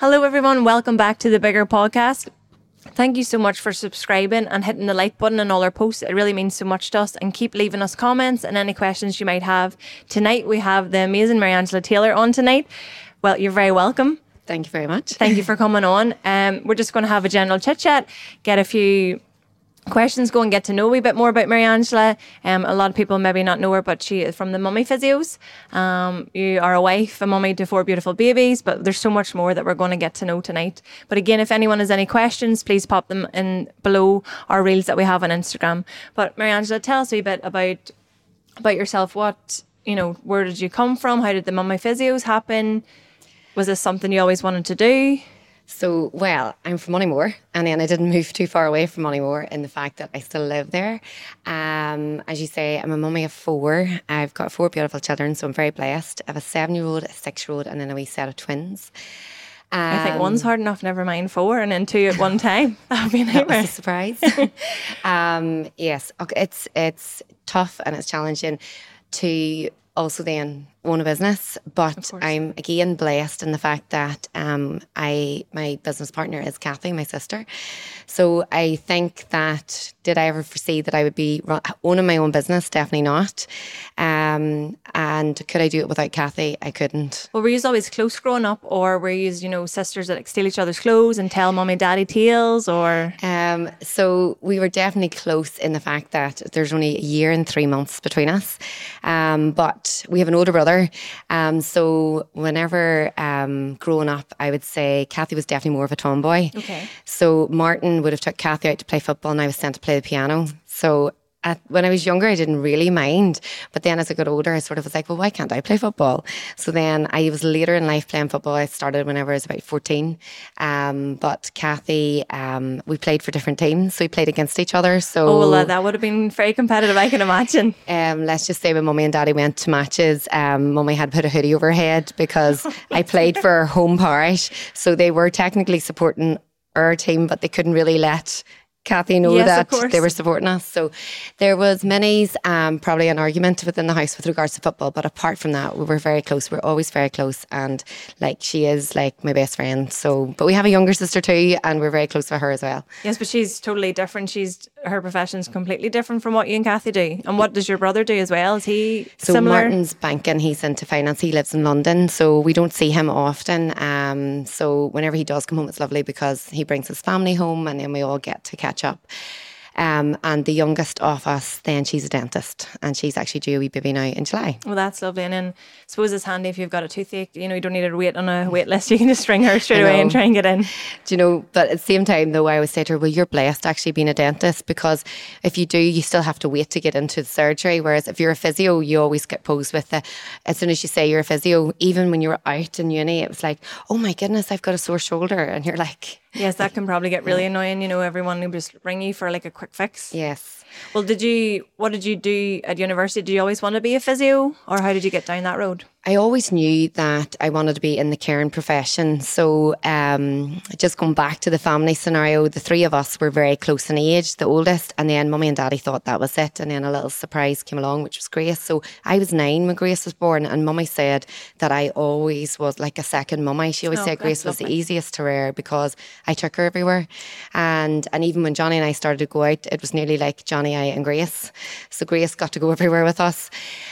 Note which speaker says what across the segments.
Speaker 1: Hello, everyone. Welcome back to the Bigger Podcast. Thank you so much for subscribing and hitting the like button on all our posts. It really means so much to us. And keep leaving us comments and any questions you might have. Tonight, we have the amazing Mary Angela Taylor on tonight. Well, you're very welcome.
Speaker 2: Thank you very much.
Speaker 1: Thank you for coming on. Um, we're just going to have a general chit chat, get a few questions, go and get to know a bit more about Mary Angela. Um, a lot of people maybe not know her, but she is from the Mummy Physios. Um, you are a wife, a mummy to four beautiful babies, but there's so much more that we're going to get to know tonight. But again, if anyone has any questions, please pop them in below our reels that we have on Instagram. But Mary Angela, tell us a bit about about yourself. What you know, where did you come from? How did the Mummy Physios happen? Was this something you always wanted to do?
Speaker 2: So, well, I'm from Moneymore, and then I didn't move too far away from Moneymore in the fact that I still live there. Um, as you say, I'm a mummy of four. I've got four beautiful children, so I'm very blessed. I have a seven year old, a six year old, and then a wee set of twins. Um,
Speaker 1: I think one's hard enough, never mind four, and then two at one time. That would be a
Speaker 2: that was a surprise. um, yes, okay, it's it's tough and it's challenging to also then own a business, but I'm again blessed in the fact that um, I my business partner is Kathy, my sister. So I think that did I ever foresee that I would be run, owning my own business? Definitely not. Um, and could I do it without Kathy? I couldn't.
Speaker 1: Well, were you always close growing up, or were you, you know, sisters that like, steal each other's clothes and tell mommy and daddy tales, or
Speaker 2: Um, so we were definitely close in the fact that there's only a year and three months between us. Um, but we have an older brother. Um, so whenever um, growing up, I would say Kathy was definitely more of a tomboy.
Speaker 1: Okay.
Speaker 2: So Martin would have took Kathy out to play football, and I was sent to play the piano. So. At, when I was younger, I didn't really mind. But then as I got older, I sort of was like, well, why can't I play football? So then I was later in life playing football. I started whenever I was about 14. Um, but Kathy, um, we played for different teams. So we played against each other. So
Speaker 1: oh, well, uh, that would have been very competitive. I can imagine.
Speaker 2: um, let's just say when mummy and daddy went to matches, um, mummy had put a hoodie over her head because I played for her home parish. So they were technically supporting our team, but they couldn't really let Kathy know
Speaker 1: Yes,
Speaker 2: that they were supporting us. So there was many, um, probably an argument within the house with regards to football. But apart from that, we were very close. We are always very close. And like she is like my best friend. So, but we have a younger sister too, and we're very close with her as well.
Speaker 1: Yes, but she's totally different. She's her profession's completely different from what you and Kathy do. And what does your brother do as well? Is he
Speaker 2: So
Speaker 1: similar?
Speaker 2: Martin's banking, he's into finance. He lives in London, so we don't see him often. Um, so whenever he does come home, it's lovely because he brings his family home, and then we all get to catch up. Um, and the youngest of us, then she's a dentist, and she's actually due a wee baby now in July.
Speaker 1: Well, that's lovely. And then I suppose it's handy if you've got a toothache. You know, you don't need to wait on a wait list. You can just ring her straight away and try and get in.
Speaker 2: Do you know? But at the same time, though, I always say to her, "Well, you're blessed actually being a dentist because if you do, you still have to wait to get into the surgery. Whereas if you're a physio, you always get posed with the. As soon as you say you're a physio, even when you're out in uni, it was like, "Oh my goodness, I've got a sore shoulder," and you're like,
Speaker 1: Yes, that can probably get really annoying. You know, everyone will just ring you for like a quick fix.
Speaker 2: "Yes."
Speaker 1: Well, did you? What did you do at university? Did you always want to be a physio, or how did you get down that road?
Speaker 2: I always knew that I wanted to be in the caring profession. So, um, just going back to the family scenario, the three of us were very close in age, the oldest, and then mummy and daddy thought that was it. And then a little surprise came along, which was Grace. So, I was nine when Grace was born, and mummy said that I always was like a second mummy. She always
Speaker 1: Oh,
Speaker 2: said Grace was the easiest to rear because I took her everywhere. And and even when Johnny and I started to go out, it was nearly like Johnny, I, and Grace. So Grace got to go everywhere with us.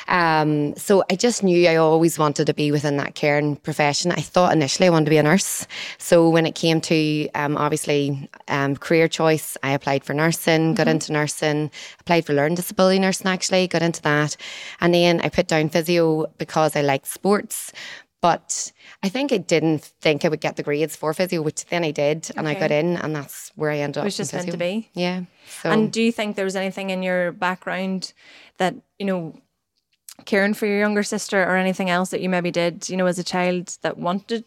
Speaker 2: Um, so I just knew I always wanted to be within that caring profession. I thought initially I wanted to be a nurse. So when it came to um, obviously um, career choice, I applied for nursing, got into nursing, applied for learning disability nursing actually, got into that. And then I put down physio because I liked sports. But I think I didn't think I would get the grades for physio, which then I did, and I got in, and that's where I ended up.
Speaker 1: was
Speaker 2: in
Speaker 1: just meant to be.
Speaker 2: Yeah. So
Speaker 1: And do you think there was anything in your background that you know, caring for your younger sister, or anything else that you maybe did, you know, as a child that wanted,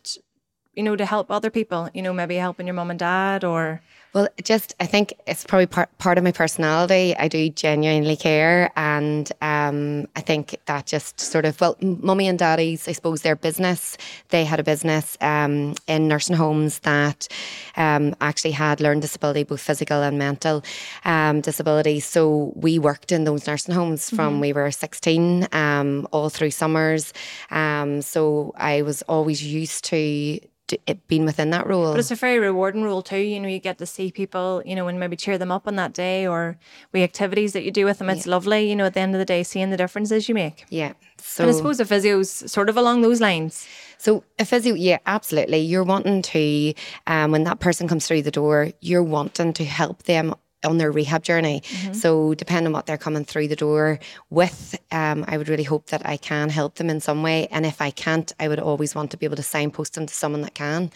Speaker 1: you know, to help other people? You know, maybe helping your mom and dad, or
Speaker 2: Well, just I think it's probably part part of my personality. I do genuinely care, and um, I think that just sort of well, mummy and daddy's, I suppose, their business. They had a business um, in nursing homes that um, actually had learned disability, both physical and mental um, disability. So we worked in those nursing homes from we were sixteen, um, all through summers. Um, so I was always used to it, been within that role.
Speaker 1: But it's a very rewarding role too. You know, you get to see people, you know, and maybe cheer them up on that day or we activities that you do with them. It's lovely, you know, at the end of the day, seeing the differences you make.
Speaker 2: yeah. So
Speaker 1: And I suppose a physio's sort of along those lines.
Speaker 2: So a physio, yeah, absolutely. You're wanting to, um, when that person comes through the door, you're wanting to help them on their rehab journey. So depending on what they're coming through the door with, um, I would really hope that I can help them in some way. And if I can't, I would always want to be able to signpost them to someone that can.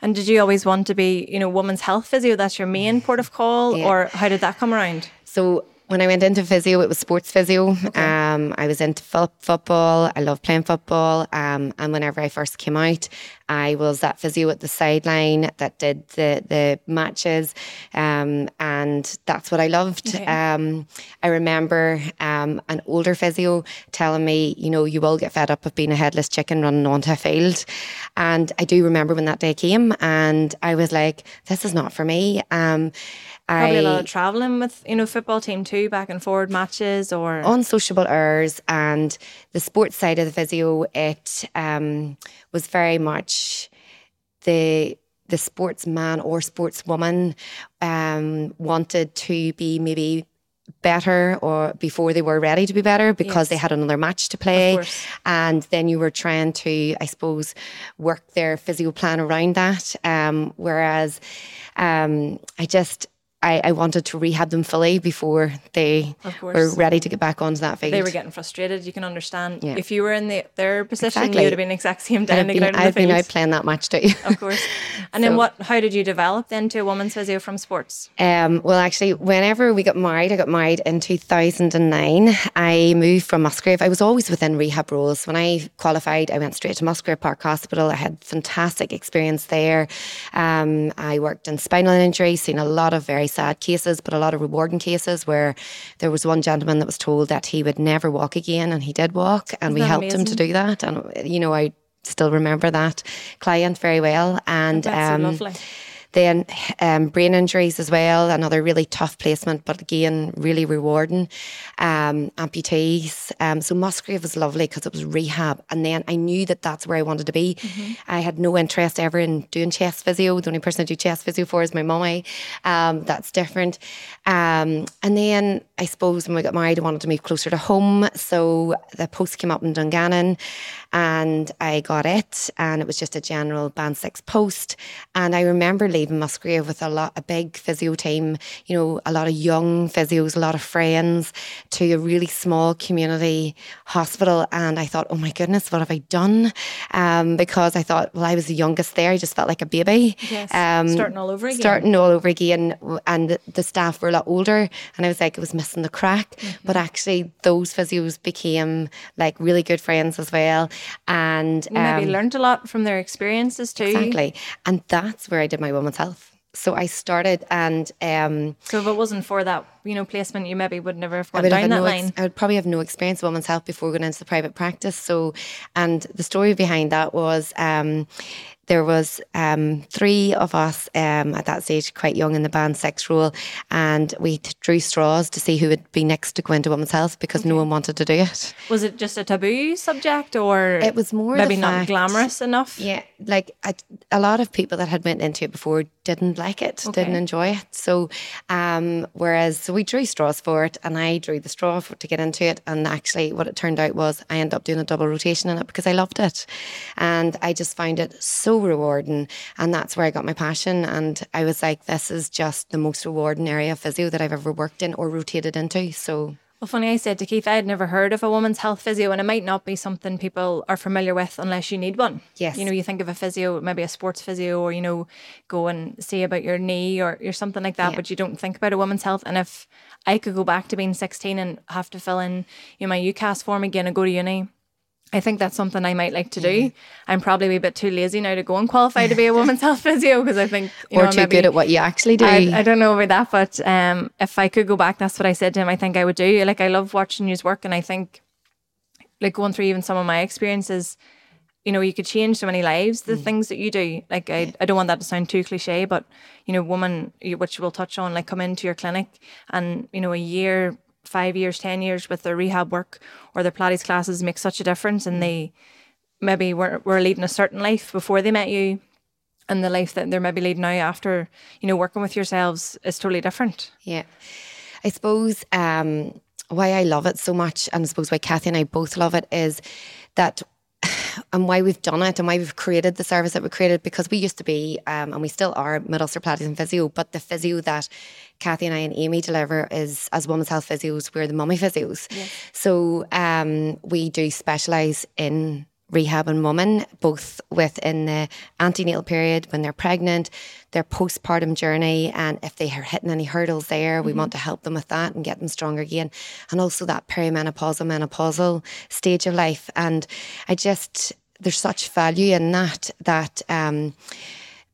Speaker 1: And did you always want to be, you know, women's health physio? That's your main port of call,
Speaker 2: Yeah.
Speaker 1: or how did that come around?
Speaker 2: So when I went into physio, it was sports physio. Um, I was into fo- football. I love playing football. Um, and whenever I first came out, I was that physio at the sideline that did the the matches, um, and that's what I loved.
Speaker 1: Okay.
Speaker 2: Um, I remember um, an older physio telling me, you know, you will get fed up of being a headless chicken running onto a field, and I do remember when that day came, and I was like, this is not for me. Um,
Speaker 1: Probably
Speaker 2: I,
Speaker 1: a lot of traveling with, you know, football team too, back and forward matches or
Speaker 2: unsociable hours and the sports side of the physio it um, was very much the the sportsman or sportswoman um, wanted to be maybe better or before they were ready to be better because they had another match to play. And then you were trying to i suppose work their physio plan around that. Um, whereas um, i just I, I wanted to rehab them fully before they were ready to get back onto that field.
Speaker 1: they were getting frustrated. You can understand.
Speaker 2: Yeah.
Speaker 1: If you were in the, their position,
Speaker 2: Exactly.
Speaker 1: you would have been the exact same
Speaker 2: I've
Speaker 1: down the
Speaker 2: been, I've been out playing that match too.
Speaker 1: Of course. And then what? How did you develop then to a woman's physio from sports?
Speaker 2: Um, well, actually, whenever we got married, I got married in 2009. I moved from Musgrave. I was always within rehab roles. When I qualified, I went straight to Musgrave Park Hospital. I had fantastic experience there. Um, I worked in spinal injury, seen a lot of very sad cases, but a lot of rewarding cases where there was one gentleman that was told that he would never walk again, and he did walk, and we helped him to do that. And you know, I still remember that client very well. And um,
Speaker 1: so lovely.
Speaker 2: Then um, brain injuries as well, another really tough placement, but again, really rewarding. Um, amputees. Um, so Musgrave was lovely because it was rehab. And then I knew that that's where I wanted to be. I had no interest ever in doing chest physio. The only person I do chest physio for is my mummy. Um, that's different. Um, and then I suppose when we got married, I wanted to move closer to home. So the post came up in Dungannon and I got it. And it was just a general band six post. And I remember leaving Musgrave with a lot, a big physio team, you know, a lot of young physios, a lot of friends to a really small community hospital. And I thought, oh my goodness, what have I done? Um, because I thought, well, I was the youngest there. I just felt like a baby.
Speaker 1: Yes,
Speaker 2: Um,
Speaker 1: starting all over again.
Speaker 2: Starting all over again. And the- the staff were a lot older. And I was like, it was missing the crack. But
Speaker 1: Mm-hmm.
Speaker 2: actually, those physios became like really good friends as well. And
Speaker 1: You maybe
Speaker 2: um,
Speaker 1: learned a lot from their experiences too.
Speaker 2: Exactly. And that's where I did my women's health. So I started and um,
Speaker 1: So if it wasn't for that, you know, placement, you maybe would never have gone
Speaker 2: would have
Speaker 1: down that
Speaker 2: no
Speaker 1: line.
Speaker 2: ex- I would probably have no experience with women's health before going into the private practice. So, and the story behind that was um, there was um, three of us um, at that stage, quite young in the band six role, and we drew straws to see who would be next to go into women's health because no one wanted to do it.
Speaker 1: Was it just a taboo subject, or
Speaker 2: It was more
Speaker 1: maybe not
Speaker 2: fact-
Speaker 1: glamorous enough?
Speaker 2: Yeah, like I, a lot of people that had went into it before didn't like it, didn't enjoy it. So, um, whereas so we drew straws for it, and I drew the straw for, to get into it. And actually, what it turned out was I ended up doing a double rotation in it because I loved it, and I just found it so rewarding. And that's where I got my passion. And I was like, this is just the most rewarding area of physio that I've ever worked in or rotated into. So.
Speaker 1: Well, funny, I said to Keith, I had never heard of a woman's health physio, and it might not be something people are familiar with unless you need one.
Speaker 2: Yes.
Speaker 1: You know, you think of a physio, maybe a sports physio, or, you know, go and see about your knee or, or something like that,
Speaker 2: Yeah.
Speaker 1: but you don't think about a woman's health. And if I could go back to being 16 and have to fill in you know, my UCAS form again and go to uni, I think that's something I might like to do.
Speaker 2: Mm-hmm.
Speaker 1: I'm probably a bit too lazy now to go and qualify to be a woman's health physio because I think, you
Speaker 2: or
Speaker 1: know,
Speaker 2: too good at what you actually do.
Speaker 1: I, I don't know about that, but um, if I could go back, that's what I said to him. I think I would do. Like I love watching his work, and I think, like going through even some of my experiences, you know, you could change so many lives.
Speaker 2: Mm.
Speaker 1: The things that you do, like I, I don't want that to sound too cliche, but you know, woman, which we'll touch on, like come into your clinic, and you know, a year, five years, ten years with their rehab work or their Pilates classes make such a difference,
Speaker 2: Mm.
Speaker 1: and they maybe were, were leading a certain life before they met you and the life that they're maybe leading now after you know working with yourselves is totally different.
Speaker 2: Yeah. I suppose um, why I love it so much, and I suppose why Kathy and I both love it, is that and why we've done it and why we've created the service that we created because we used to be um, and we still are Mid Ulster Pilates and physio but the physio that Kathy and I and Amy deliver is as women's health physios we're the mummy physios yes. so um, we do specialise in rehab and women, both within the antenatal period when they're pregnant, their postpartum journey, and if they are hitting any hurdles there, mm-hmm. we want to help them with that and get them stronger again. And also that perimenopausal, menopausal stage of life. And I just, there's such value in that, that, um,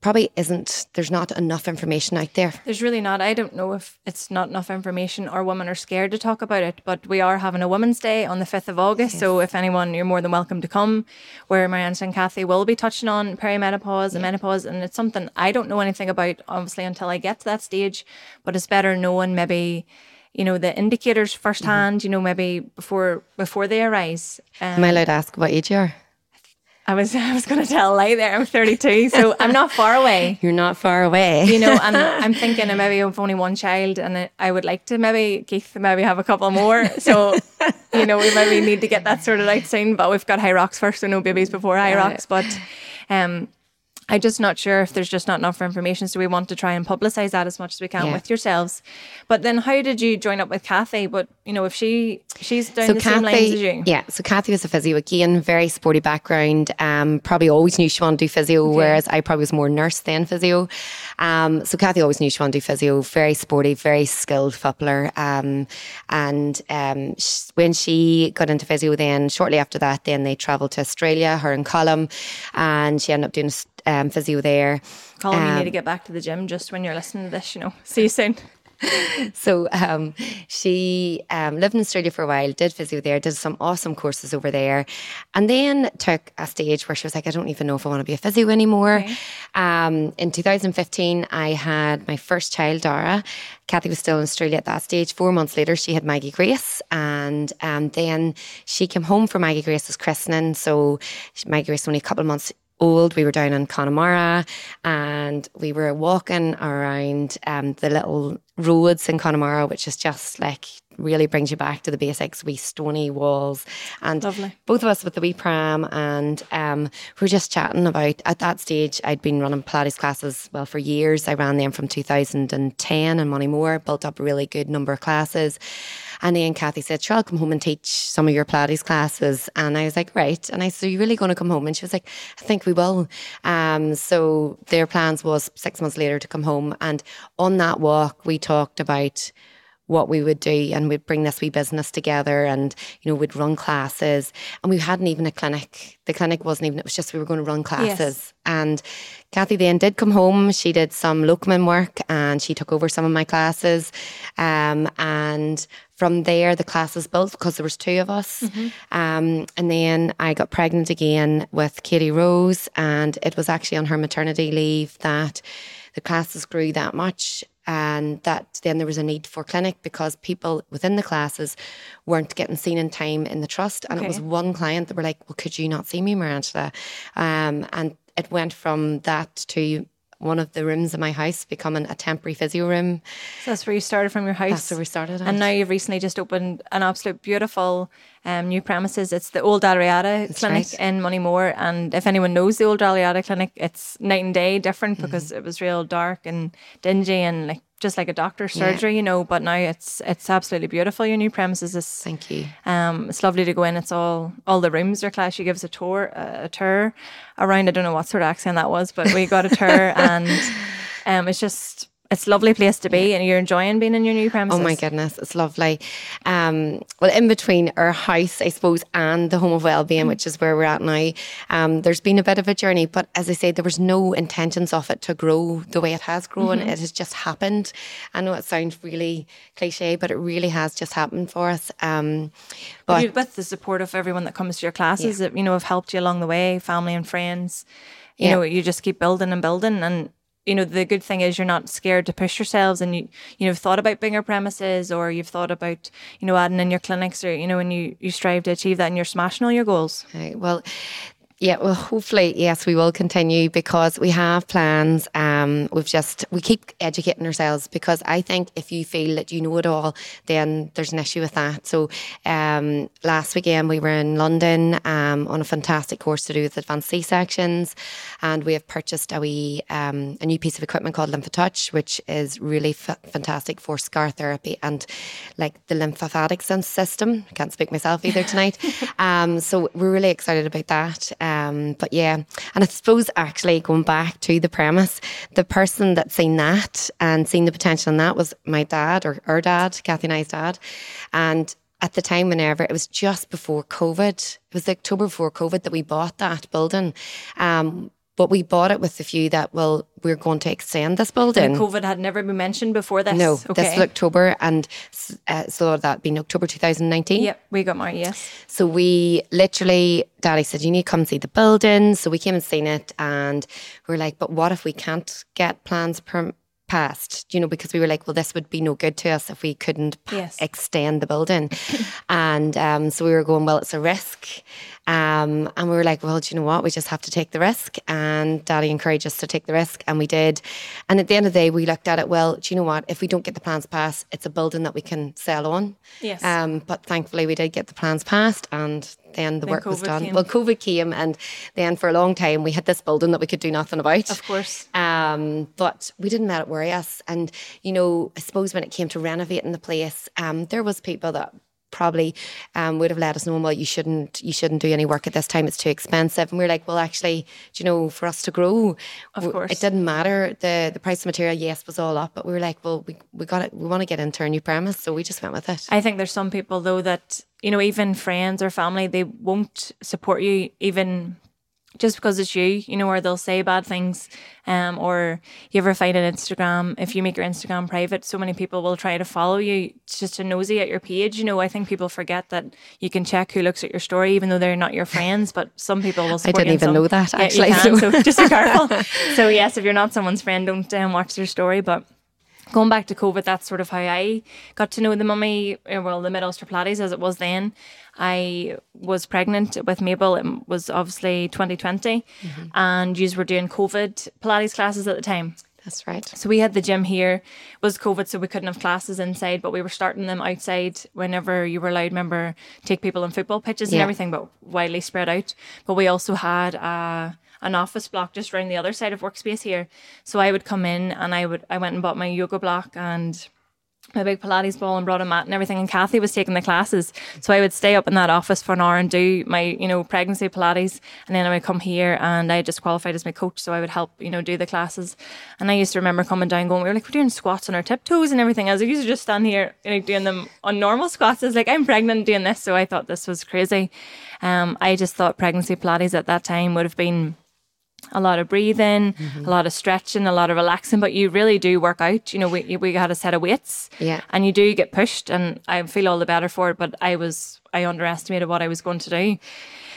Speaker 2: probably isn't there's not enough information out there
Speaker 1: there's really not i don't know if it's not enough information or women are scared to talk about it but we are having a women's day on the 5th of august yes. so if anyone you're more than welcome to come where marianne and kathy will be touching on perimenopause yeah. and menopause and it's something i don't know anything about obviously until i get to that stage but it's better knowing maybe you know the indicators firsthand mm-hmm. you know maybe before before they arise
Speaker 2: um, am i allowed to ask what age you are
Speaker 1: I was I was going to tell a lie there. I'm 32, so I'm not far away.
Speaker 2: You're not far away.
Speaker 1: You know, and I'm thinking maybe I've only one child, and I would like to maybe Keith maybe have a couple more. So, you know, we maybe need to get that sorted out soon. But we've got Hyrox first, so no babies before Hyrox. But um, I'm just not sure if there's just not enough information. So we want to try and publicize that as much as we can yeah. with yourselves. But then how did you join up with Kathy? But you know, if she she's down so the Kathy, same lines as you.
Speaker 2: Yeah. So Kathy was a physio again, very sporty background. Um, probably always knew she wanted to do physio, okay. whereas I probably was more nurse than physio. Um, so Kathy always knew she wanted to do physio, very sporty, very skilled footballer. Um, and um, sh- when she got into physio, then shortly after that, then they travelled to Australia, her and Colum, and she ended up doing a um, physio there.
Speaker 1: Colin, um, you need to get back to the gym just when you're listening to this, you know. See you soon.
Speaker 2: so um, she um, lived in Australia for a while, did physio there, did some awesome courses over there, and then took a stage where she was like, I don't even know if I want to be a physio anymore. Okay. Um, in 2015, I had my first child, Dara. Kathy was still in Australia at that stage. Four months later, she had Maggie Grace, and um, then she came home for Maggie Grace's christening. So Maggie Grace was only a couple of months old. We were down in Connemara and we were walking around um, the little roads in Connemara, which is just like really brings you back to the basics. We stony walls and
Speaker 1: Lovely.
Speaker 2: both of us with the wee pram and um, we are just chatting about at that stage I'd been running Pilates classes well for years. I ran them from 2010 in Moneymore, built up a really good number of classes. And then Kathy said, Sure, I'll come home and teach some of your Pilates classes. And I was like, Right. And I said, Are you really going to come home? And she was like, I think we will. Um, so their plans was six months later to come home. And on that walk, we talked about what we would do and we'd bring this wee business together and you know we'd run classes. And we hadn't even a clinic. The clinic wasn't even it was just we were going to run classes. Yes. and Kathy then did come home. She did some locum work and she took over some of my classes. Um, and from there the classes built because there was two of us. Mm-hmm. um, and then I got pregnant again with Katie Rose and it was actually on her maternity leave that the classes grew that much and that then there was a need for clinic because people within the classes weren't getting seen in time in the trust and okay. it was one client that were like well could you not see me Mary Angela um, and it went from that to one of the rooms in my house becoming a temporary physio room.
Speaker 1: So that's where you started from your house.
Speaker 2: That's where we started.
Speaker 1: And now you've recently just opened an absolute beautiful um, new premises. It's the Old Dalriada Clinic right. in Moneymore. And if anyone knows the Old Dalriada Clinic, it's night and day different mm-hmm. because it was real dark and dingy and like just like a doctor's surgery, yeah. you know. But now it's it's absolutely beautiful. Your new premises is
Speaker 2: thank you.
Speaker 1: Um, it's lovely to go in. It's all all the rooms are class. She gives a tour a, a tour around. I don't know what sort of accent that was, but we got a tour and um, it's just it's a lovely place to be and you're enjoying being in your new premises.
Speaker 2: Oh my goodness, it's lovely. Um, well, in between our house, I suppose, and the home of wellbeing, mm. which is where we're at now, um, there's been a bit of a journey. But as I say, there was no intentions of it to grow the way it has grown. Mm-hmm. It has just happened. I know it sounds really cliche, but it really has just happened for us. Um,
Speaker 1: but with the support of everyone that comes to your classes, yeah. that you know have helped you along the way, family and friends. You yeah. know, you just keep building and building and you know the good thing is you're not scared to push yourselves and you you know thought about bigger premises or you've thought about you know adding in your clinics or you know and you you strive to achieve that and you're smashing all your goals.
Speaker 2: Okay, well Yeah, well, hopefully, yes, we will continue because we have plans. Um, we've just we keep educating ourselves because I think if you feel that you know it all, then there's an issue with that. So, um, last weekend we were in London um, on a fantastic course to do with advanced C sections, and we have purchased a wee um, a new piece of equipment called LymphoTouch, which is really f- fantastic for scar therapy and like the lymphatic system. Can't speak myself either tonight. um, so we're really excited about that. Um, but yeah, and I suppose actually going back to the premise, the person that seen that and seen the potential in that was my dad or our dad, Kathy and I's dad. And at the time, whenever it was just before COVID, it was October before COVID that we bought that building. Um, but we bought it with the view that well we're going to extend this building.
Speaker 1: And COVID had never been mentioned before this.
Speaker 2: No, okay. this was October, and uh, so that being October 2019.
Speaker 1: Yep, we got married. Yes.
Speaker 2: So we literally, Daddy said, "You need to come see the building." So we came and seen it, and we are like, "But what if we can't get plans per?" passed, you know, because we were like, well, this would be no good to us if we couldn't yes. extend the building. and um, so we were going, well, it's a risk. Um, and we were like, well, do you know what? We just have to take the risk. And daddy encouraged us to take the risk, and we did. And at the end of the day, we looked at it, well, do you know what? If we don't get the plans passed, it's a building that we can sell on.
Speaker 1: Yes.
Speaker 2: Um, but thankfully, we did get the plans passed, and then the
Speaker 1: then
Speaker 2: work
Speaker 1: COVID
Speaker 2: was done.
Speaker 1: Came.
Speaker 2: Well, COVID came, and then for a long time, we had this building that we could do nothing about.
Speaker 1: Of course.
Speaker 2: Um, but we didn't let it worry us. And, you know, I suppose when it came to renovating the place, um, there was people that probably um, would have let us know, well, you shouldn't, you shouldn't do any work at this time. It's too expensive. And we are like, well, actually, you know, for us to grow,
Speaker 1: of course,
Speaker 2: it didn't matter. the The price of material, yes, was all up, but we were like, well, we we got it. We want to get into our new premise, so we just went with it.
Speaker 1: I think there's some people though that you know, even friends or family, they won't support you even just because it's you, you know, or they'll say bad things. Um, or you ever find on Instagram, if you make your Instagram private, so many people will try to follow you just to nosy at your page. You know, I think people forget that you can check who looks at your story, even though they're not your friends. But some people will.
Speaker 2: I didn't even
Speaker 1: some,
Speaker 2: know that actually.
Speaker 1: Yeah, so. so just be careful. so yes, if you're not someone's friend, don't um, watch their story. But going back to COVID, that's sort of how I got to know the mummy, uh, well, the Mid Ulster Pilates as it was then. I was pregnant with Mabel. It was obviously 2020, mm-hmm. and you were doing COVID Pilates classes at the time.
Speaker 2: That's right.
Speaker 1: So we had the gym here. It was COVID, so we couldn't have classes inside, but we were starting them outside whenever you were allowed. Remember, take people on football pitches and everything, but widely spread out. But we also had a an office block just around the other side of workspace here. So I would come in and I would I went and bought my yoga block and my big Pilates ball and brought a mat and everything. And Kathy was taking the classes. So I would stay up in that office for an hour and do my, you know, pregnancy Pilates. And then I would come here and I just qualified as my coach. So I would help, you know, do the classes. And I used to remember coming down going, we were like, we're doing squats on our tiptoes and everything. I was used to just stand here like doing them on normal squats. I was like, I'm pregnant doing this. So I thought this was crazy. Um, I just thought pregnancy Pilates at that time would have been a lot of breathing, mm-hmm. a lot of stretching, a lot of relaxing, but you really do work out. You know, we we had a set of weights,
Speaker 2: yeah,
Speaker 1: and you do get pushed, and I feel all the better for it. But I was I underestimated what I was going to do,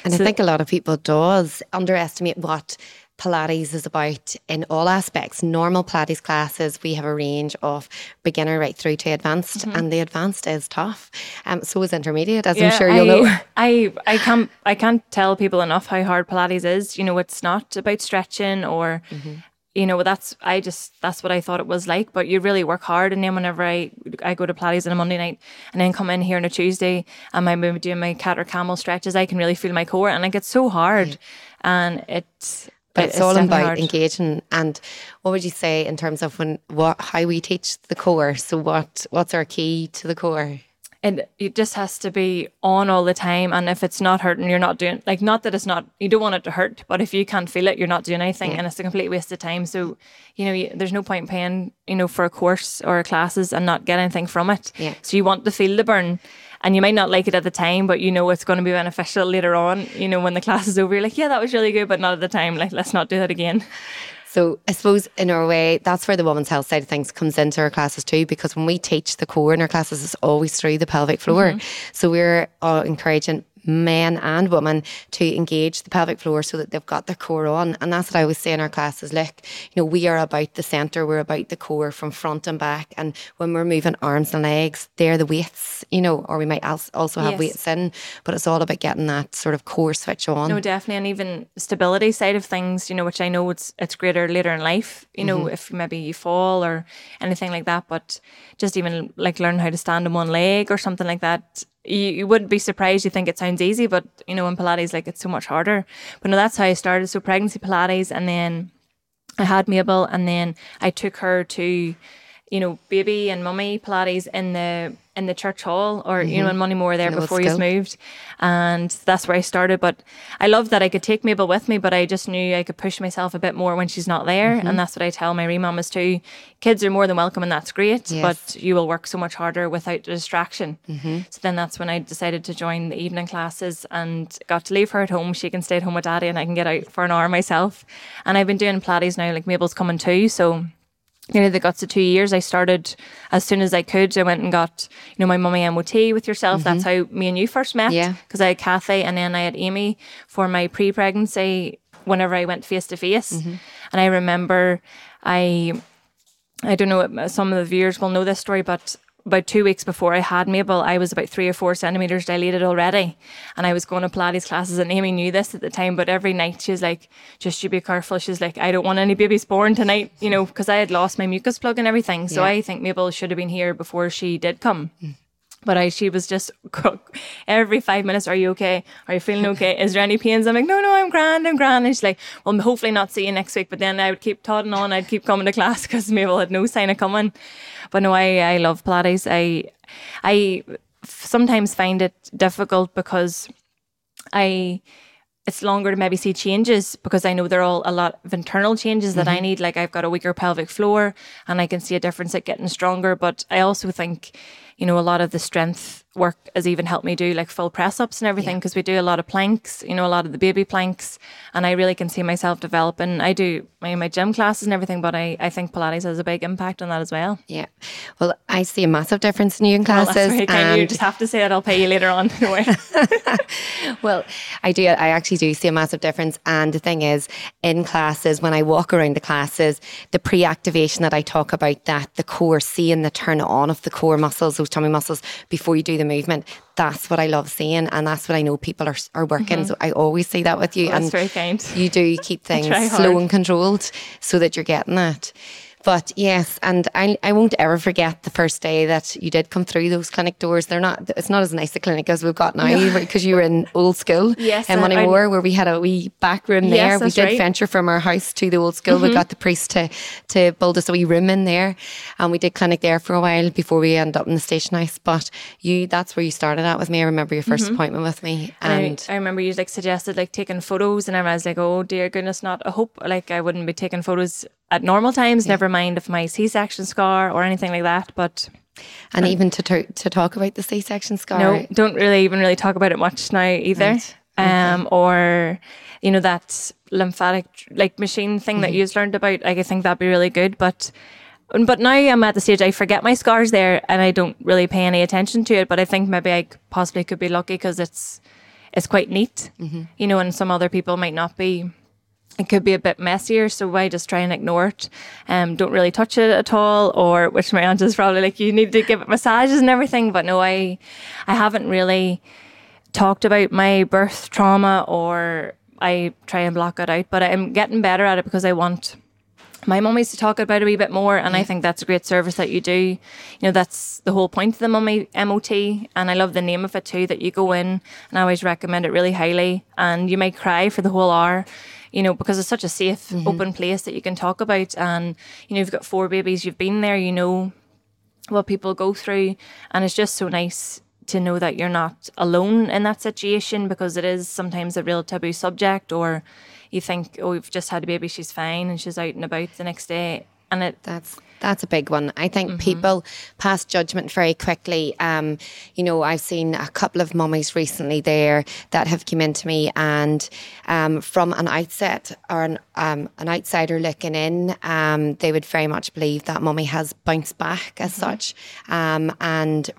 Speaker 2: and so, I think a lot of people does underestimate what Pilates is about in all aspects. Normal Pilates classes, we have a range of beginner right through to advanced, mm-hmm. and the advanced is tough. Um, so is intermediate, as yeah, I'm sure you'll
Speaker 1: I,
Speaker 2: know.
Speaker 1: I I can't I can't tell people enough how hard Pilates is. You know, it's not about stretching or. Mm-hmm. You know, that's I just that's what I thought it was like. But you really work hard, and then whenever I I go to Pilates on a Monday night, and then come in here on a Tuesday, and I'm doing my cat or camel stretches, I can really feel my core, and like it's so hard, and it's
Speaker 2: but it's, it's all about hard. engaging. And what would you say in terms of when what how we teach the core? So what what's our key to the core?
Speaker 1: And it just has to be on all the time. And if it's not hurting, you're not doing like not that it's not. You don't want it to hurt, but if you can't feel it, you're not doing anything, yeah. and it's a complete waste of time. So you know, you, there's no point paying you know for a course or classes and not get anything from it.
Speaker 2: Yeah.
Speaker 1: So you want to feel the burn and you might not like it at the time, but you know it's going to be beneficial later on. You know, when the class is over, you're like, yeah, that was really good, but not at the time. Like, let's not do that again.
Speaker 2: So I suppose in our way, that's where the women's health side of things comes into our classes too, because when we teach the core in our classes, it's always through the pelvic floor. Mm-hmm. So we're uh, encouraging men and women to engage the pelvic floor so that they've got their core on. And that's what I always say in our classes. Look, you know, we are about the centre, we're about the core from front and back. And when we're moving arms and legs, they're the weights, you know, or we might also have yes. weights in, but it's all about getting that sort of core switch on.
Speaker 1: No, definitely. And even stability side of things, you know, which I know it's it's greater later in life, you know, mm-hmm. if maybe you fall or anything like that. But just even like learn how to stand on one leg or something like that you, you wouldn't be surprised. You think it sounds easy, but you know, in Pilates, like it's so much harder. But no, that's how I started. So pregnancy Pilates, and then I had Mabel, and then I took her to, you know, baby and mummy Pilates in the in the church hall or mm-hmm. you know mm-hmm. in Moneymore there before you moved and that's where I started but I loved that I could take Mabel with me but I just knew I could push myself a bit more when she's not there mm-hmm. and that's what I tell my remamas too kids are more than welcome and that's great yes. but you will work so much harder without the distraction mm-hmm. so then that's when I decided to join the evening classes and got to leave her at home she can stay at home with daddy and I can get out for an hour myself and I've been doing Pilates now like Mabel's coming too so nearly the guts of two years. I started as soon as I could. I went and got, you know, my mummy MOT with yourself. Mm-hmm. That's how me and you first met.
Speaker 2: Yeah.
Speaker 1: Because I had Kathy and then I had Amy for my pre pregnancy whenever I went face to face. Mm-hmm. And I remember I I don't know, some of the viewers will know this story, but about two weeks before I had Mabel, I was about three or four centimeters dilated already. And I was going to Pilates classes, and Amy knew this at the time, but every night she was like, just you be careful. She's like, I don't want any babies born tonight, you know, because I had lost my mucus plug and everything. So yeah. I think Mabel should have been here before she did come. Mm. But I, she was just every five minutes, are you okay? Are you feeling okay? Is there any pains? I'm like, no, no, I'm grand, I'm grand. And she's like, well, hopefully not see you next week. But then I would keep toddling on. I'd keep coming to class because Mabel had no sign of coming. But no, I, I love Pilates. I, I sometimes find it difficult because I, it's longer to maybe see changes because I know there are all a lot of internal changes that mm-hmm. I need. Like I've got a weaker pelvic floor and I can see a difference at getting stronger. But I also think, you know, a lot of the strength work has even helped me do like full press ups and everything because yeah. we do a lot of planks, you know, a lot of the baby planks. And I really can see myself developing. I do my, my gym classes and everything, but I, I think Pilates has a big impact on that as well.
Speaker 2: Yeah. Well, I see a massive difference in you in classes. Well,
Speaker 1: and you just have to say it, I'll pay you later on.
Speaker 2: well, I do. I actually do see a massive difference. And the thing is, in classes, when I walk around the classes, the pre activation that I talk about, that the core, seeing the turn on of the core muscles, those tummy muscles, before you do the movement. That's what I love seeing, and that's what I know people are are working. Mm-hmm. So I always say that with you.
Speaker 1: and very kind.
Speaker 2: You do keep things slow and controlled so that you're getting that. But yes, and I, I won't ever forget the first day that you did come through those clinic doors. They're not, it's not as nice a clinic as we've got now because no. you were in old school
Speaker 1: yes,
Speaker 2: in Moneymore where we had a wee back room there. Yes, we did right. venture from our house to the old school. Mm-hmm. We got the priest to, to build us a wee room in there and we did clinic there for a while before we ended up in the station house. But you, that's where you started out with me. I remember your 1st mm-hmm. appointment with me.
Speaker 1: And, I, I, remember you like suggested like taking photos and I was like, oh dear goodness, not a hope. Like I wouldn't be taking photos at normal times, yeah. never mind if my C section scar or anything like that. But
Speaker 2: and um, even to t- to talk about the C section scar,
Speaker 1: no, don't really even really talk about it much now either. Right. Um, okay. or you know that lymphatic like machine thing mm-hmm. that you've learned about. Like I think that'd be really good, but. But now I'm at the stage I forget my scars there and I don't really pay any attention to it. But I think maybe I possibly could be lucky because it's it's quite neat, mm-hmm. you know, and some other people might not be it could be a bit messier, so I just try and ignore it. Um, don't really touch it at all, or which my aunt is probably like, you need to give it massages and everything. But no, I, I haven't really talked about my birth trauma, or I try and block it out. But I'm getting better at it because I want my mummies to talk about it a wee bit more, and. I think that's a great service that you do. You know, that's the whole point of the mummy MOT, and I love the name of it too. That you go in, and I always recommend it really highly, and you may cry for the whole hour you know, because it's such a safe, mm-hmm. open place that you can talk about. And, you know, you've got four babies, you've been there, you know what people go through. And it's just so nice to know that you're not alone in that situation because it is sometimes a real taboo subject or you think, oh, we've just had a baby, she's fine and she's out and about the next day. And it
Speaker 2: that's that's a big one. I think mm-hmm. people pass judgment very quickly. Um, you know, I've seen a couple of mummies recently there that have come into me, and um, from an outset or an, um, an outsider looking in, um, they would very much believe that mummy has bounced back as mm-hmm. such, um, and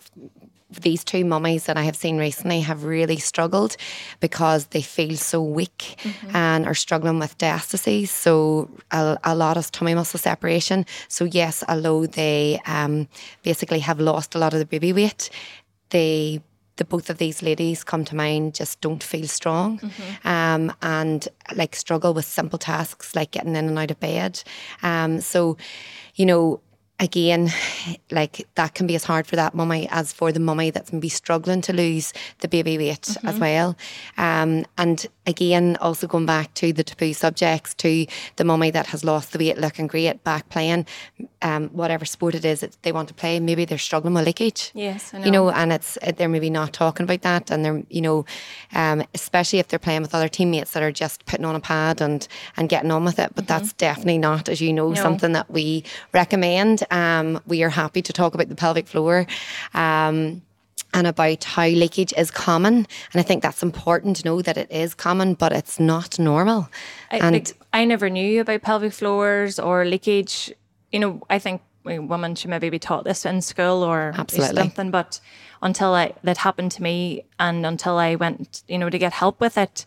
Speaker 2: these two mummies that I have seen recently have really struggled because they feel so weak mm-hmm. and are struggling with diastasis. So a, a, lot of tummy muscle separation. So yes, although they um, basically have lost a lot of the baby weight, they the both of these ladies come to mind just don't feel strong mm-hmm. um, and like struggle with simple tasks like getting in and out of bed. Um, so, you know, again, like that can be as hard for that mummy as for the mummy that's maybe struggling to lose the baby weight mm-hmm. as well. Um, and again, also going back to the taboo subjects, to the mummy that has lost the weight, looking great, back playing, um, whatever sport it is that they want to play, maybe they're struggling with leakage.
Speaker 1: Yes, know.
Speaker 2: You know, and it's they're maybe not talking about that, and they're you know, um, especially if they're playing with other teammates that are just putting on a pad and and getting on with it. But mm-hmm. that's definitely not, as you know, no. something that we recommend. Um, we are happy to talk about the pelvic floor. Um, and about how leakage is common. And I think that's important to know that it is common, but it's not normal.
Speaker 1: I, and like, I never knew about pelvic floors or leakage. You know, I think women should maybe be taught this in school or
Speaker 2: Absolutely.
Speaker 1: something, but until I, that happened to me and until I went, you know, to get help with it,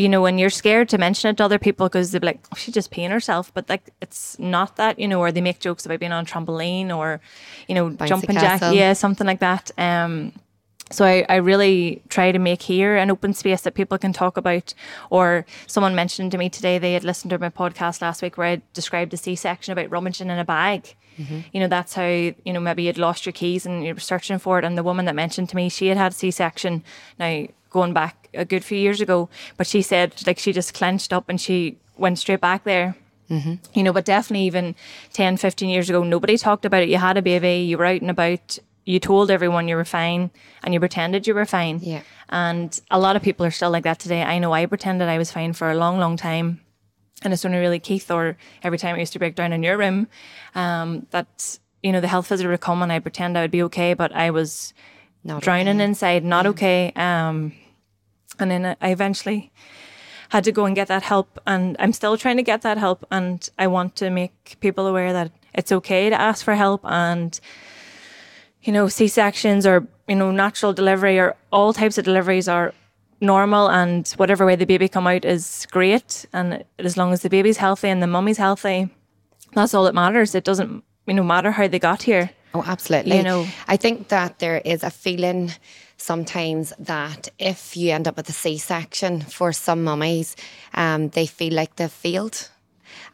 Speaker 1: you know, when you're scared to mention it to other people because they're like, oh, she's just peeing herself. But like, it's not that, you know, or they make jokes about being on a trampoline or, you know, Bouncy jumping jack. Yeah, something like that. Um, so I, I really try to make here an open space that people can talk about. Or someone mentioned to me today they had listened to my podcast last week where I described a C-section about rummaging in a bag. Mm-hmm. You know, that's how, you know, maybe you'd lost your keys and you were searching for it. And the woman that mentioned to me, she had had a C-section. Now, going back a good few years ago. But she said like she just clenched up and she went straight back there. Mm-hmm. You know, but definitely even 10, 15 years ago, nobody talked about it. You had a baby, you were out and about, you told everyone you were fine and you pretended you were fine.
Speaker 2: Yeah.
Speaker 1: And a lot of people are still like that today. I know I pretended I was fine for a long, long time. And it's only really Keith or every time I used to break down in your room um, that, you know, the health visitor would come and I'd pretend I would be okay, but I was not drowning okay. inside, not yeah. okay. Um, and then I eventually had to go and get that help. And I'm still trying to get that help. And I want to make people aware that it's okay to ask for help. And, you know, C sections or, you know, natural delivery or all types of deliveries are normal and whatever way the baby come out is great. And as long as the baby's healthy and the mummy's healthy, that's all that matters. It doesn't, you know, matter how they got here.
Speaker 2: Oh, absolutely. You know, I think that there is a feeling sometimes that if you end up with a C section for some mummies, um, they feel like they've failed.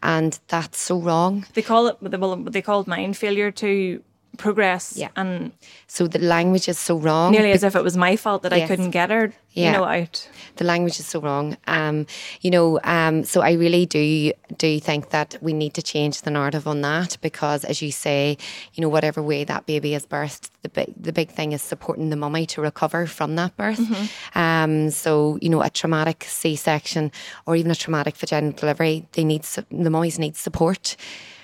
Speaker 2: And that's so wrong.
Speaker 1: They call it they call it mind failure to progress.
Speaker 2: Yeah.
Speaker 1: And
Speaker 2: so the language is so wrong.
Speaker 1: Nearly as if it was my fault that yes. I couldn't get her, yeah. you know, out.
Speaker 2: The language is so wrong. Um, you know, um, so I really do do think that we need to change the narrative on that because as you say, you know, whatever way that baby is birthed, the big the big thing is supporting the mummy to recover from that birth. Mm-hmm. Um, so, you know, a traumatic C section or even a traumatic vaginal delivery, they need the mummies need support.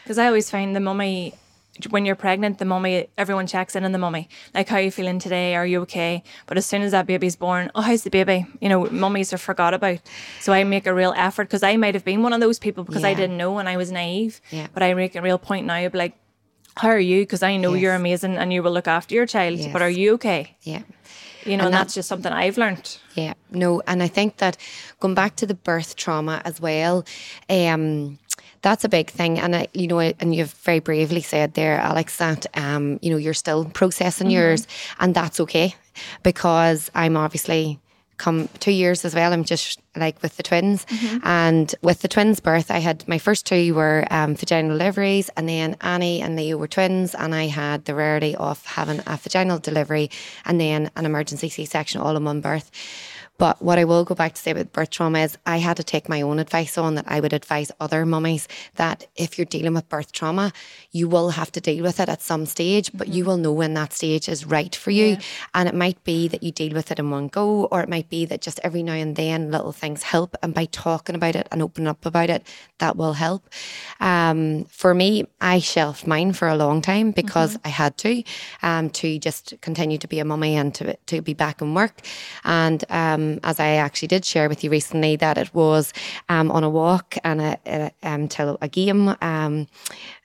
Speaker 1: Because I always find the mummy when you're pregnant, the mummy, everyone checks in on the mummy. Like, how are you feeling today? Are you okay? But as soon as that baby's born, oh, how's the baby? You know, mummies are forgot about. So I make a real effort because I might have been one of those people because yeah. I didn't know and I was naive.
Speaker 2: Yeah.
Speaker 1: But I make a real point now of like, how are you? Because I know yes. you're amazing and you will look after your child. Yes. But are you okay?
Speaker 2: Yeah.
Speaker 1: You know, and, and that's just something I've learned.
Speaker 2: Yeah, no, and I think that going back to the birth trauma as well, um, that's a big thing. And I, you know, and you've very bravely said there, Alex, that um, you know you're still processing mm-hmm. yours, and that's okay because I'm obviously come two years as well. I'm just like with the twins, mm-hmm. and with the twins' birth, I had my first two were um, vaginal deliveries, and then Annie and Leo were twins, and I had the rarity of having a vaginal delivery and then an emergency C-section all in one birth. But what I will go back to say with birth trauma is I had to take my own advice on that I would advise other mummies that if you're dealing with birth trauma, you will have to deal with it at some stage, but mm-hmm. you will know when that stage is right for you. Yeah. And it might be that you deal with it in one go, or it might be that just every now and then little things help. And by talking about it and opening up about it, that will help. Um, for me, I shelved mine for a long time because mm-hmm. I had to, um, to just continue to be a mummy and to, to be back in work. And um, as I actually did share with you recently, that it was um, on a walk and a, a, um, till a game. Um,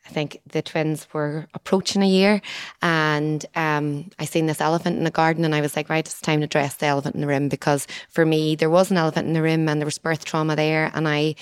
Speaker 2: I think the twins were approaching a year, and um, I seen this elephant in the garden, and I was like, right, it's time to dress the elephant in the room because for me there was an elephant in the room, and there was birth trauma there, and I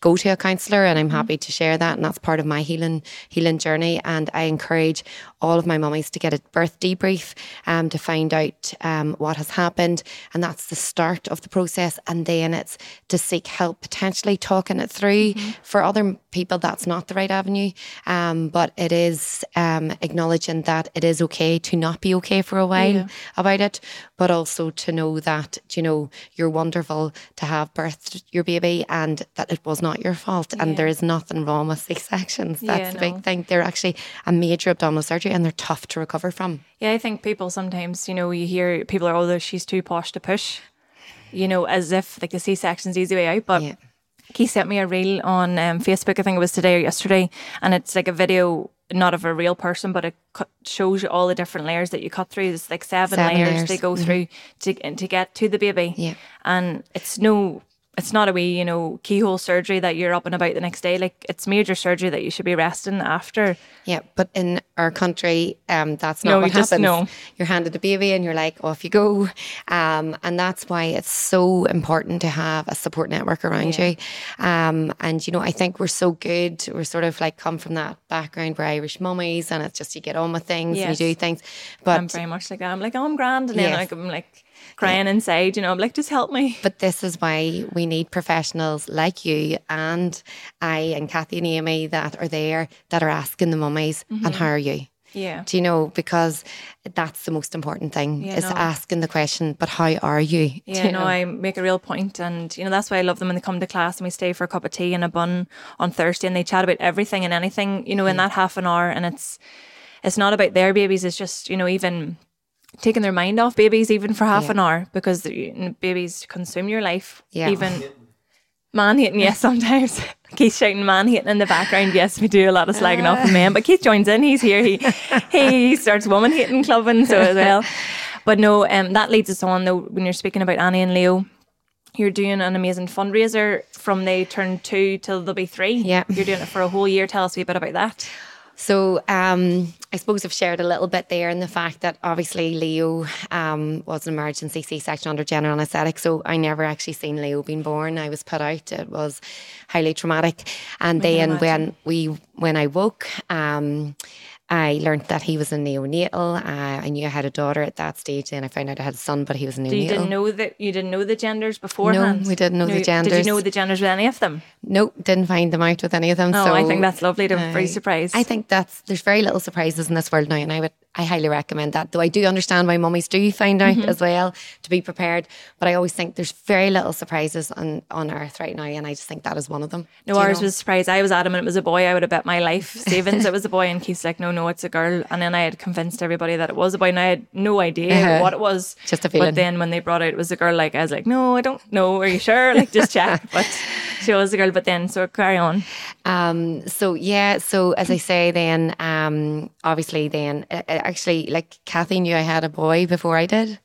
Speaker 2: go to a counsellor, and I'm happy to share that, and that's part of my healing healing journey. And I encourage all of my mummies to get a birth debrief um, to find out um, what has happened, and that's the start of the process. And then it's to seek help, potentially talking it through. For other people, that's not the right avenue, um, but it is um, acknowledging that it is okay to not be okay for a while about it, but also to know that you know you're wonderful to have birthed your baby and that it was not your fault, and there is nothing wrong with C sections. That's
Speaker 1: Yeah,
Speaker 2: the
Speaker 1: no.
Speaker 2: big thing. They're actually a major abdominal surgery, and they're tough to recover from.
Speaker 1: Yeah, I think people sometimes, you know, you hear people are, oh, she's too posh to push, you know, as if like the C section's easy way out. But
Speaker 2: Yeah.
Speaker 1: he sent me a reel on um, Facebook, I think it was today or yesterday, and it's like a video, not of a real person, but it cut, shows you all the different layers that you cut through. There's like seven,
Speaker 2: Seven
Speaker 1: layers,
Speaker 2: layers,
Speaker 1: they go through to to get to the baby.
Speaker 2: Yeah.
Speaker 1: and it's no. It's not a wee, you know, keyhole surgery that you're up and about the next day. Like it's major surgery that you should be resting after.
Speaker 2: Yeah, but in our country, um, that's not
Speaker 1: No,
Speaker 2: what
Speaker 1: you just-
Speaker 2: happens.
Speaker 1: no.
Speaker 2: You're handed a baby and you're like, off you go. Um, and that's why it's so important to have a support network around you. Um, and, you know, I think we're so good. We're sort of like come from that background, we're Irish mummies, and it's just you get on with things and you do things. But
Speaker 1: I'm very much like that. I'm like, oh, I'm grand, and then
Speaker 2: Yes.
Speaker 1: like, I'm like crying inside. You know, I'm like, just help me.
Speaker 2: But this is why we need professionals like you and I and Kathy and Amy that are there that are asking the mummies,
Speaker 1: Mm-hmm.
Speaker 2: and how are you?
Speaker 1: Yeah.
Speaker 2: Do you know? Because that's the most important thing
Speaker 1: Yeah,
Speaker 2: is
Speaker 1: no.
Speaker 2: asking the question, but how are you? Do
Speaker 1: Yeah,
Speaker 2: you
Speaker 1: no,
Speaker 2: know?
Speaker 1: I make a real point, and you know that's why I love them when they come to class and we stay for a cup of tea and a bun on Thursday, and they chat about everything and anything, you know,
Speaker 2: Mm.
Speaker 1: in that half an hour, and it's it's not about their babies, it's just you know even taking their mind off babies even for half
Speaker 2: Yeah.
Speaker 1: an hour because babies consume your life.
Speaker 2: Yeah.
Speaker 1: even man hating, yes, sometimes. Keith shouting man hating in the background. Yes, we do a lot of slagging off of men, but Keith joins in. He's here. He he starts woman hating clubbing so as well. But no, um, that leads us on though. When you're speaking about Annie and Leo, you're doing an amazing fundraiser from they turn two till they'll be three.
Speaker 2: Yeah.
Speaker 1: you're doing it for a whole year. Tell us a bit about that.
Speaker 2: So um, I suppose I've shared a little bit there in the fact that obviously Leo um, was an emergency C-section under general anaesthetic. So I never actually seen Leo being born. I was put out. It was highly traumatic. And then when we when I woke, um, I learned that he was a neonatal. Uh, I knew I had a daughter at that stage. Then I found out I had a son, but he was a neonatal.
Speaker 1: You didn't know that you didn't know the genders beforehand.
Speaker 2: No, we didn't know the genders.
Speaker 1: Did you know the genders with any of them?
Speaker 2: Nope, didn't find them out with any of them.
Speaker 1: Oh,
Speaker 2: so
Speaker 1: I think that's lovely to be
Speaker 2: I-
Speaker 1: surprised.
Speaker 2: I think that's there's very little surprises in this world now, and I would I highly recommend that. Though I do understand why mummies do find out
Speaker 1: Mm-hmm.
Speaker 2: as well to be prepared, but I always think there's very little surprises on on earth right now, and I just think that is one of them.
Speaker 1: No, ours
Speaker 2: know?
Speaker 1: was a surprise. I was adamant it was a boy. I would have bet my life savings it was a boy, and Keith's like, no, no, it's a girl. And then I had convinced everybody that it was a boy, and I had no idea
Speaker 2: Uh-huh.
Speaker 1: what it was.
Speaker 2: Just a feeling.
Speaker 1: But then when they brought out it was a girl, like I was like, no, I don't know. Are you sure? Like just check. But she was a girl. But then so carry on.
Speaker 2: Um, so yeah, so as I say, then um, obviously, then uh, actually, like Kathy knew I had a boy before I did.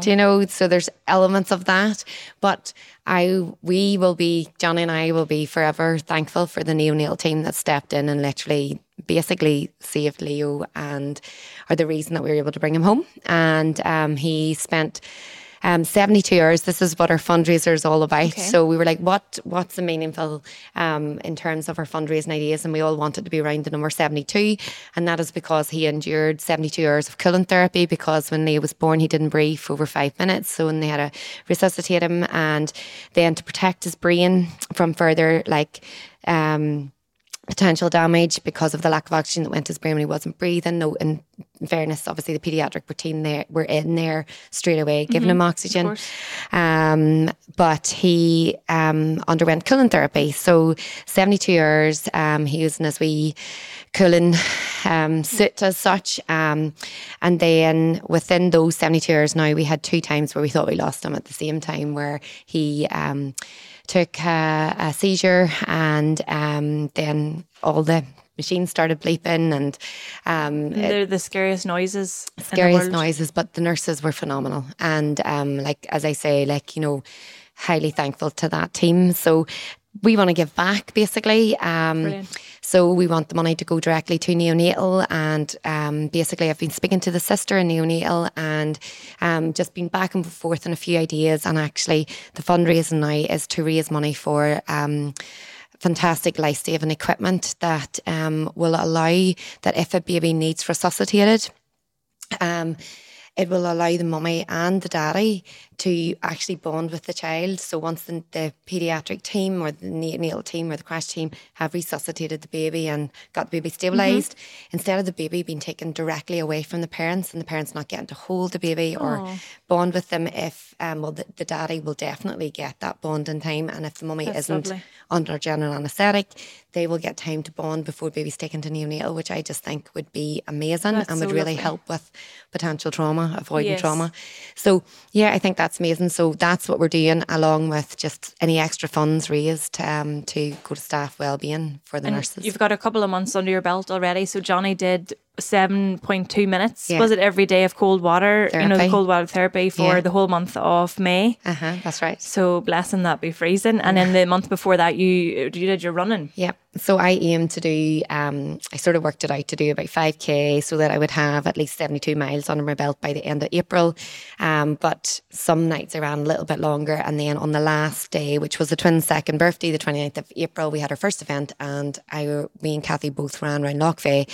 Speaker 2: Do you know? So there's elements of that, but I we will be Johnny and I will be forever thankful for the neonatal team that stepped in and literally basically saved Leo and are the reason that we were able to bring him home. And um, he spent um, 72 hours. This is what our fundraiser is all about. So we were like, what what's the meaningful um, in terms of our fundraising ideas? And we all wanted to be around the number 72. And that is because he endured 72 hours of cooling therapy because when Leo was born, he didn't breathe for over five minutes. So when they had to resuscitate him and then to protect his brain from further like um, potential damage because of the lack of oxygen that went to his brain when he wasn't breathing. No, in fairness, obviously the pediatric routine there were in there straight away, giving him oxygen. Um, but he um, underwent cooling therapy. So 72 hours, um, he was in his wee cooling um, suit as such. Um, and then within those 72 hours now, we had two times where we thought we lost him at the same time where he um, took a, a seizure and um, then all the machines started bleeping and um,
Speaker 1: They're the scariest noises.
Speaker 2: scariest noises, but the nurses were phenomenal. And um, like as I say, like you know, highly thankful to that team. So we want to give back, basically. Um, So we want the money to go directly to neonatal. And um, basically, I've been speaking to the sister in neonatal and um, just been back and forth on a few ideas. And actually, the fundraising now is to raise money for. Um, fantastic life saving equipment that um, will allow that if a baby needs resuscitated, um, it will allow the mummy and the daddy to actually bond with the child. So once the, the paediatric team or the neonatal team or the crash team have resuscitated the baby and got the baby stabilized mm-hmm. instead of the baby being taken directly away from the parents and the parents not getting to hold the baby or oh. bond with them, if um, well, the, the, daddy will definitely get that bond in time, and if the mummy That's isn't lovely. under general anaesthetic, they will get time to bond before baby's taken to neonatal, which I just think would be amazing That's and would so really help with potential trauma, avoiding yes. trauma. So yeah, I think that's amazing. So that's what we're doing, along with just any extra funds raised um, to go to staff wellbeing for the
Speaker 1: and
Speaker 2: nurses.
Speaker 1: You've got a couple of months under your belt already. So Johnny did 7.2 minutes yeah. was it every day of cold water therapy. you know the cold water therapy for yeah. the whole month of may
Speaker 2: uh-huh that's right
Speaker 1: so blessing that be freezing and then the month before that you you did your running
Speaker 2: yeah so I aim to do, um, I sort of worked it out to do about 5K so that I would have at least 72 miles under my belt by the end of April. Um, but some nights I ran a little bit longer. And then on the last day, which was the twins' second birthday, the 29th of April, we had our first event and I, me and Kathy both ran around Lochvey.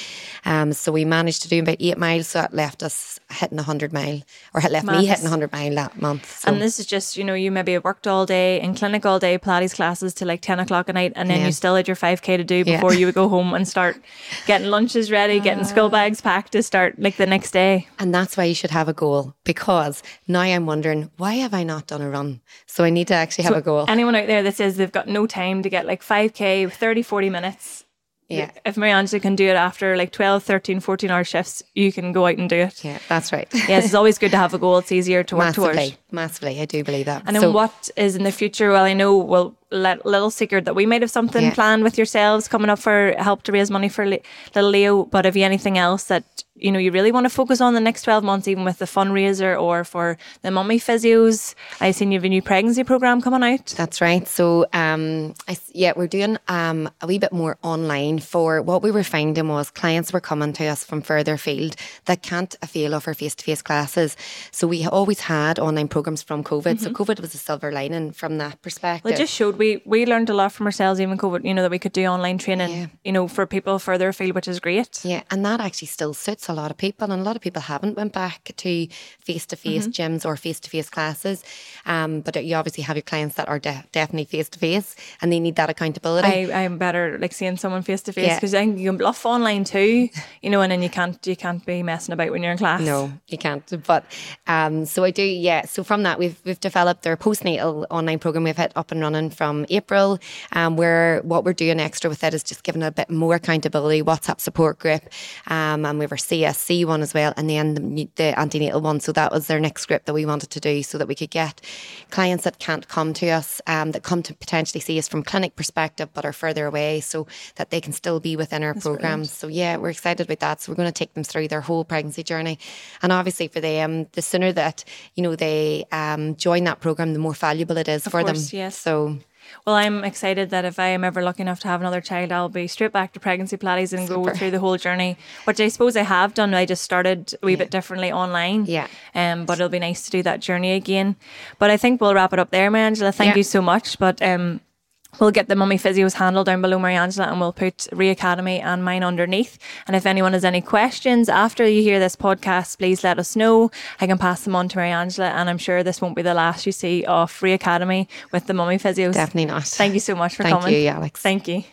Speaker 2: Um, so we managed to do about eight miles. So that left us hitting 100 mile or it left Madness. me hitting 100 mile that month.
Speaker 1: So. And this is just, you know, you maybe have worked all day in clinic all day, Pilates classes till like 10 o'clock at night. And then yeah. you still had your 5K to do before yeah. you would go home and start getting lunches ready, getting school ah. bags packed to start like the next day.
Speaker 2: And that's why you should have a goal because now I'm wondering why have I not done a run? So I need to actually have so a goal.
Speaker 1: Anyone out there that says they've got no time to get like 5k 30 40 minutes
Speaker 2: yeah.
Speaker 1: If Mary Angela can do it after like 12, 13, 14 hour shifts, you can go out and do it.
Speaker 2: Yeah, that's right.
Speaker 1: yes, it's always good to have a goal. It's easier to work
Speaker 2: massively,
Speaker 1: towards.
Speaker 2: Massively, I do believe that.
Speaker 1: And so, then what is in the future? Well, I know, well, little secret that we might have something yeah. planned with yourselves coming up for help to raise money for little Leo. But have you anything else that you know you really want to focus on the next 12 months even with the fundraiser or for the mummy physios i seen you have a new pregnancy program coming out
Speaker 2: that's right so um I, yeah we're doing um a wee bit more online for what we were finding was clients were coming to us from further field that can't avail of our face-to-face classes so we always had online programs from covid mm-hmm. so covid was a silver lining from that perspective
Speaker 1: well, it just showed we we learned a lot from ourselves even covid you know that we could do online training yeah. you know for people further afield which is great
Speaker 2: yeah and that actually still suits a lot of people, and a lot of people haven't went back to face to face gyms or face to face classes. Um, but you obviously have your clients that are de- definitely face to face, and they need that accountability.
Speaker 1: I, I'm better like seeing someone face to face because then you can bluff online too, you know, and then you can't you can't be messing about when you're in class.
Speaker 2: No, you can't. But um, so I do, yeah. So from that, we've we've developed our postnatal online program. We've hit up and running from April, um, where what we're doing extra with it is just giving a bit more accountability, WhatsApp support group, um, and we have our CSC one as well, and then the, the antenatal one. So that was their next script that we wanted to do, so that we could get clients that can't come to us, um, that come to potentially see us from clinic perspective, but are further away, so that they can still be within our That's programs. So yeah, we're excited about that. So we're going to take them through their whole pregnancy journey, and obviously for them, the sooner that you know they um, join that program, the more valuable it is
Speaker 1: of
Speaker 2: for
Speaker 1: course,
Speaker 2: them.
Speaker 1: Yes.
Speaker 2: So
Speaker 1: well, I'm excited that if I am ever lucky enough to have another child, I'll be straight back to pregnancy Pilates and Super. go through the whole journey, which I suppose I have done. I just started a wee yeah. bit differently online.
Speaker 2: Yeah.
Speaker 1: Um, but it'll be nice to do that journey again. But I think we'll wrap it up there, Mary Angela. Thank yeah. you so much. But um, We'll get the Mummy Physio's handle down below Mary Angela and we'll put Re Academy and mine underneath. And if anyone has any questions after you hear this podcast, please let us know. I can pass them on to Mary Angela and I'm sure this won't be the last you see of Re Academy with the Mummy Physios.
Speaker 2: Definitely not.
Speaker 1: Thank you so much for
Speaker 2: Thank
Speaker 1: coming.
Speaker 2: Thank you, Alixs.
Speaker 1: Thank you.